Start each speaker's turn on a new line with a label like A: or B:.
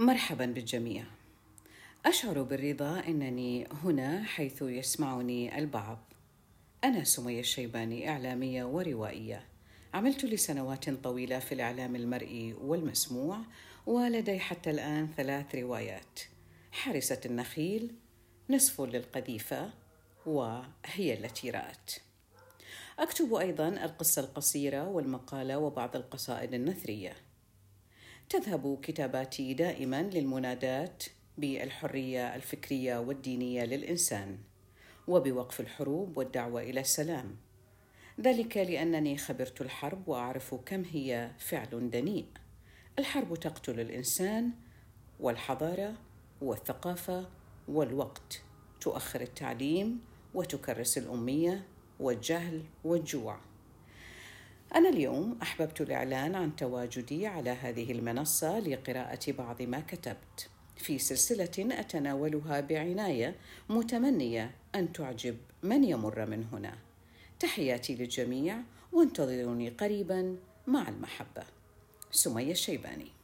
A: مرحبا بالجميع. أشعر بالرضا إنني هنا حيث يسمعني البعض. أنا سمية الشيباني إعلامية وروائية. عملت لسنوات طويلة في الإعلام المرئي والمسموع ولدي حتى الآن ثلاث روايات. حارسة النخيل نصف للقذيفة وهي التي رأت. أكتب أيضا القصة القصيرة والمقالة وبعض القصائد النثرية. تذهب كتاباتي دائما للمنادات بالحرية الفكرية والدينية للإنسان وبوقف الحروب والدعوة إلى السلام. ذلك لأنني خبرت الحرب وأعرف كم هي فعل دنيء. الحرب تقتل الإنسان والحضارة والثقافة والوقت تؤخر التعليم وتكرس الأمية والجهل والجوع. أنا اليوم أحببت الإعلان عن تواجدي على هذه المنصة لقراءة بعض ما كتبت في سلسلة أتناولها بعناية متمنية أن تعجب من يمر من هنا. تحياتي للجميع وانتظروني قريبا مع المحبة. سمية الشيباني